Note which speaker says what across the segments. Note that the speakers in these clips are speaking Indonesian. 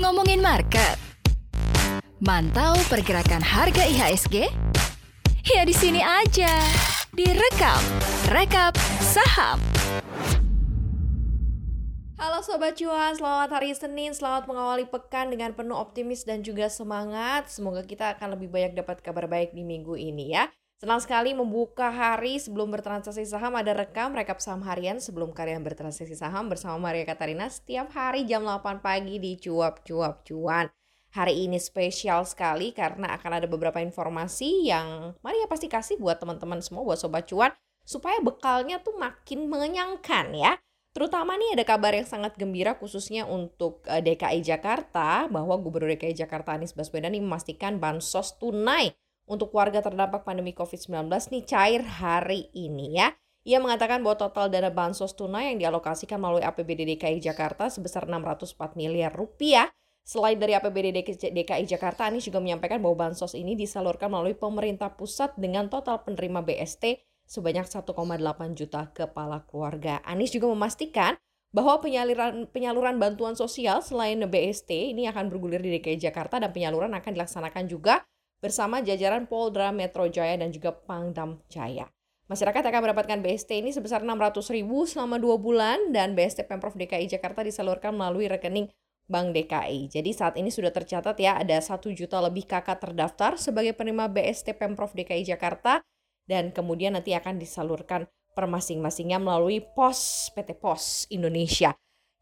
Speaker 1: Ngomongin market. Mantau pergerakan harga IHSG? Ya di sini aja. Direkap, rekap saham.
Speaker 2: Halo Sobat Cuan, selamat hari Senin, selamat mengawali pekan dengan penuh optimis dan juga semangat. Semoga kita akan lebih banyak dapat kabar baik di minggu ini ya. Senang sekali membuka hari sebelum bertransaksi saham ada rekam rekap saham harian sebelum kalian bertransaksi saham bersama Maria Katarina setiap hari jam 8 pagi di Cuap Cuap Cuan. Hari ini spesial sekali karena akan ada beberapa informasi yang Maria pasti kasih buat teman-teman semua buat sobat cuan supaya bekalnya tuh makin mengenyangkan ya. Terutama nih ada kabar yang sangat gembira khususnya untuk eh, DKI Jakarta bahwa Gubernur DKI Jakarta Anies Baswedan ini memastikan bansos tunai untuk warga terdampak pandemi COVID-19 nih cair hari ini ya. Ia mengatakan bahwa total dana bansos tunai yang dialokasikan melalui APBD DKI Jakarta sebesar 604 miliar rupiah. Selain dari APBD DKI Jakarta, Anies juga menyampaikan bahwa bansos ini disalurkan melalui pemerintah pusat dengan total penerima BST sebanyak 1,8 juta kepala keluarga. Anies juga memastikan bahwa penyaluran penyaluran bantuan sosial selain BST ini akan bergulir di DKI Jakarta dan penyaluran akan dilaksanakan juga bersama jajaran Polda Metro Jaya dan juga Pangdam Jaya. Masyarakat akan mendapatkan BST ini sebesar 600 ribu selama dua bulan dan BST Pemprov DKI Jakarta disalurkan melalui rekening Bank DKI. Jadi saat ini sudah tercatat ya ada satu juta lebih kakak terdaftar sebagai penerima BST Pemprov DKI Jakarta dan kemudian nanti akan disalurkan per masing-masingnya melalui POS PT POS Indonesia.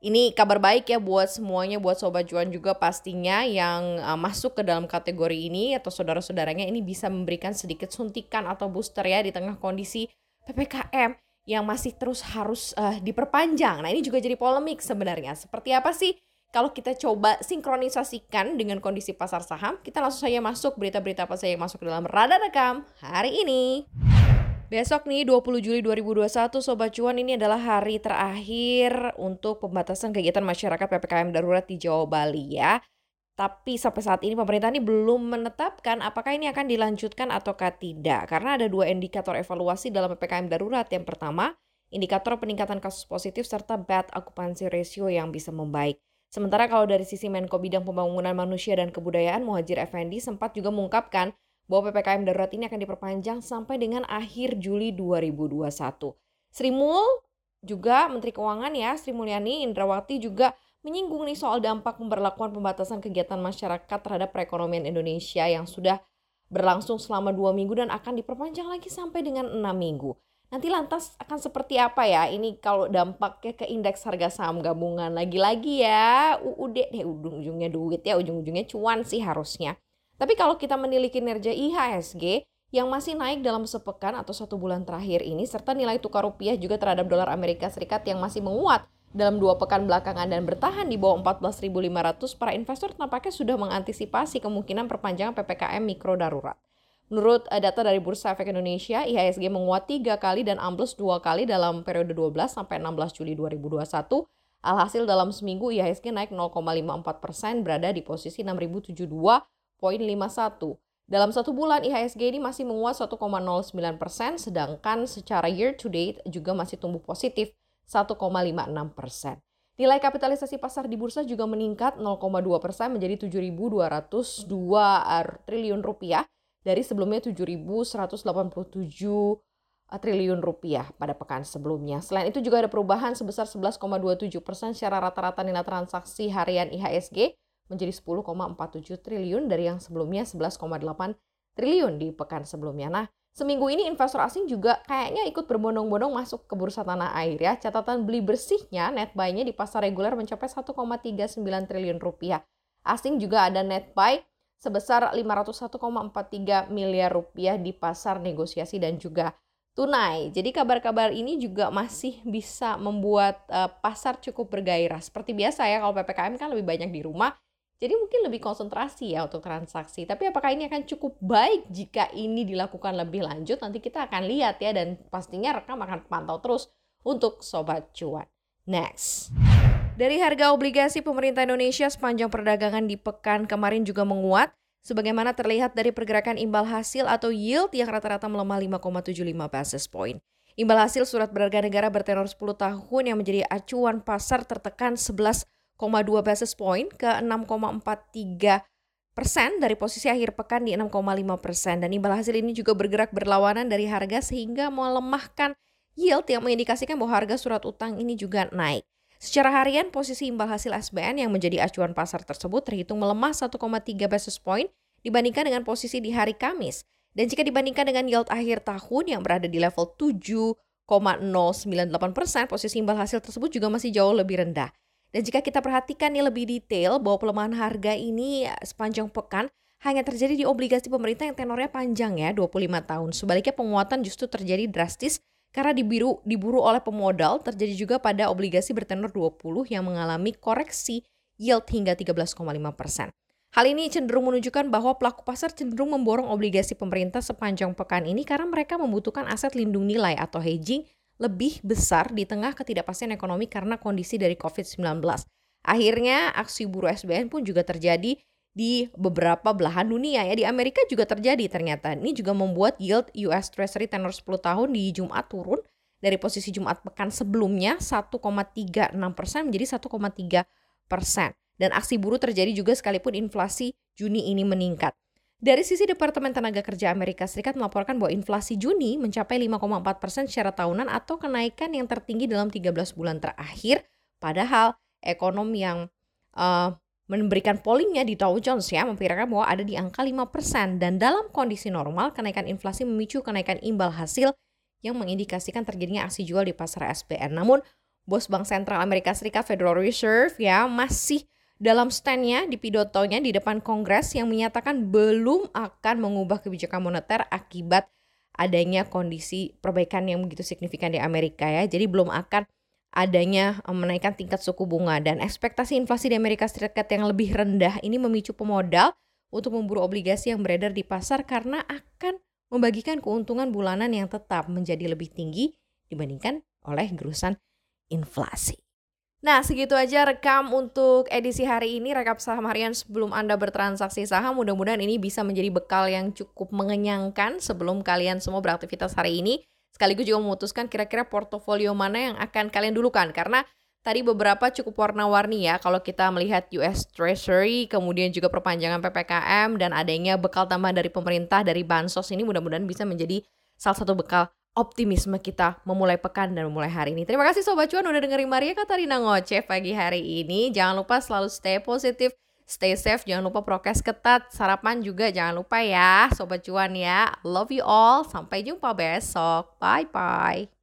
Speaker 2: Ini kabar baik ya buat semuanya, buat Sobat Cuan juga pastinya yang uh, masuk ke dalam kategori ini atau saudara-saudaranya ini bisa memberikan sedikit suntikan atau booster ya di tengah kondisi PPKM yang masih terus harus uh, diperpanjang. Nah ini juga jadi polemik sebenarnya. Seperti apa sih kalau kita coba sinkronisasikan dengan kondisi pasar saham, kita langsung saja masuk berita-berita apa saja yang masuk ke dalam radar rekam hari ini. Besok nih 20 Juli 2021 Sobat Cuan ini adalah hari terakhir untuk pembatasan kegiatan masyarakat PPKM darurat di Jawa Bali ya. Tapi sampai saat ini pemerintah ini belum menetapkan apakah ini akan dilanjutkan ataukah tidak. Karena ada dua indikator evaluasi dalam PPKM darurat. Yang pertama, indikator peningkatan kasus positif serta bad occupancy ratio yang bisa membaik. Sementara kalau dari sisi Menko Bidang Pembangunan Manusia dan Kebudayaan Muhajir Effendi sempat juga mengungkapkan bahwa PPKM darurat ini akan diperpanjang sampai dengan akhir Juli 2021. Sri Mul juga Menteri Keuangan ya, Sri Mulyani Indrawati juga menyinggung nih soal dampak pemberlakuan pembatasan kegiatan masyarakat terhadap perekonomian Indonesia yang sudah berlangsung selama dua minggu dan akan diperpanjang lagi sampai dengan enam minggu. Nanti lantas akan seperti apa ya? Ini kalau dampaknya ke indeks harga saham gabungan lagi-lagi ya, UUD deh ujung-ujungnya duit ya, ujung-ujungnya cuan sih harusnya. Tapi kalau kita menilik kinerja IHSG yang masih naik dalam sepekan atau satu bulan terakhir ini, serta nilai tukar rupiah juga terhadap dolar Amerika Serikat yang masih menguat dalam dua pekan belakangan dan bertahan di bawah 14.500, para investor tampaknya sudah mengantisipasi kemungkinan perpanjangan PPKM mikro darurat. Menurut eh, data dari Bursa Efek Indonesia, IHSG menguat tiga kali dan ambles dua kali dalam periode 12 sampai 16 Juli 2021. Alhasil dalam seminggu IHSG naik 0,54 persen berada di posisi 6.072 0,51. Dalam satu bulan IHSG ini masih menguat 1,09 persen, sedangkan secara year to date juga masih tumbuh positif 1,56 persen. Nilai kapitalisasi pasar di bursa juga meningkat 0,2 persen menjadi 7.202 triliun rupiah dari sebelumnya 7.187 triliun rupiah pada pekan sebelumnya. Selain itu juga ada perubahan sebesar 11,27 persen secara rata-rata nilai transaksi harian IHSG menjadi 10,47 triliun dari yang sebelumnya 11,8 triliun di pekan sebelumnya. Nah, seminggu ini investor asing juga kayaknya ikut berbondong-bondong masuk ke bursa tanah air ya. Catatan beli bersihnya net buy-nya di pasar reguler mencapai 1,39 triliun rupiah. Asing juga ada net buy sebesar 501,43 miliar rupiah di pasar negosiasi dan juga tunai. Jadi kabar-kabar ini juga masih bisa membuat uh, pasar cukup bergairah. Seperti biasa ya kalau PPKM kan lebih banyak di rumah, jadi mungkin lebih konsentrasi ya untuk transaksi. Tapi apakah ini akan cukup baik jika ini dilakukan lebih lanjut? Nanti kita akan lihat ya dan pastinya rekam akan pantau terus untuk sobat cuan. Next. Dari harga obligasi pemerintah Indonesia sepanjang perdagangan di pekan kemarin juga menguat sebagaimana terlihat dari pergerakan imbal hasil atau yield yang rata-rata melemah 5,75 basis point. Imbal hasil surat berharga negara bertenor 10 tahun yang menjadi acuan pasar tertekan 11,2 basis point ke 6,43 persen dari posisi akhir pekan di 6,5 persen dan imbal hasil ini juga bergerak berlawanan dari harga sehingga melemahkan yield yang mengindikasikan bahwa harga surat utang ini juga naik. Secara harian, posisi imbal hasil SBN yang menjadi acuan pasar tersebut terhitung melemah 1,3 basis point dibandingkan dengan posisi di hari Kamis. Dan jika dibandingkan dengan yield akhir tahun yang berada di level 7,098 persen, posisi imbal hasil tersebut juga masih jauh lebih rendah. Dan jika kita perhatikan nih lebih detail bahwa pelemahan harga ini sepanjang pekan hanya terjadi di obligasi pemerintah yang tenornya panjang ya, 25 tahun. Sebaliknya penguatan justru terjadi drastis karena dibiru, diburu oleh pemodal terjadi juga pada obligasi bertenor 20 yang mengalami koreksi yield hingga 13,5 persen. Hal ini cenderung menunjukkan bahwa pelaku pasar cenderung memborong obligasi pemerintah sepanjang pekan ini karena mereka membutuhkan aset lindung nilai atau hedging lebih besar di tengah ketidakpastian ekonomi karena kondisi dari COVID-19. Akhirnya aksi buruh SBN pun juga terjadi di beberapa belahan dunia ya. Di Amerika juga terjadi ternyata. Ini juga membuat yield US Treasury tenor 10 tahun di Jumat turun dari posisi Jumat pekan sebelumnya 1,36 persen menjadi 1,3 persen. Dan aksi buruh terjadi juga sekalipun inflasi Juni ini meningkat. Dari sisi Departemen Tenaga Kerja Amerika Serikat melaporkan bahwa inflasi Juni mencapai 5,4 persen secara tahunan atau kenaikan yang tertinggi dalam 13 bulan terakhir. Padahal ekonom yang uh, memberikan pollingnya di Dow Jones ya memperkirakan bahwa ada di angka 5 persen dan dalam kondisi normal kenaikan inflasi memicu kenaikan imbal hasil yang mengindikasikan terjadinya aksi jual di pasar SBN. Namun bos Bank Sentral Amerika Serikat Federal Reserve ya masih dalam standnya di pidotonya di depan Kongres yang menyatakan belum akan mengubah kebijakan moneter akibat adanya kondisi perbaikan yang begitu signifikan di Amerika ya. Jadi belum akan adanya menaikkan tingkat suku bunga dan ekspektasi inflasi di Amerika Serikat yang lebih rendah ini memicu pemodal untuk memburu obligasi yang beredar di pasar karena akan membagikan keuntungan bulanan yang tetap menjadi lebih tinggi dibandingkan oleh gerusan inflasi. Nah, segitu aja rekam untuk edisi hari ini, rekap saham harian sebelum Anda bertransaksi saham. Mudah-mudahan ini bisa menjadi bekal yang cukup mengenyangkan sebelum kalian semua beraktivitas hari ini. Sekaligus juga memutuskan kira-kira portofolio mana yang akan kalian dulukan. Karena tadi beberapa cukup warna-warni ya kalau kita melihat US Treasury, kemudian juga perpanjangan PPKM, dan adanya bekal tambahan dari pemerintah, dari Bansos ini mudah-mudahan bisa menjadi salah satu bekal optimisme kita memulai pekan dan memulai hari ini. Terima kasih Sobat Cuan udah dengerin Maria Katarina ngoceh pagi hari ini. Jangan lupa selalu stay positif, stay safe, jangan lupa prokes ketat, sarapan juga jangan lupa ya Sobat Cuan ya. Love you all, sampai jumpa besok. Bye-bye.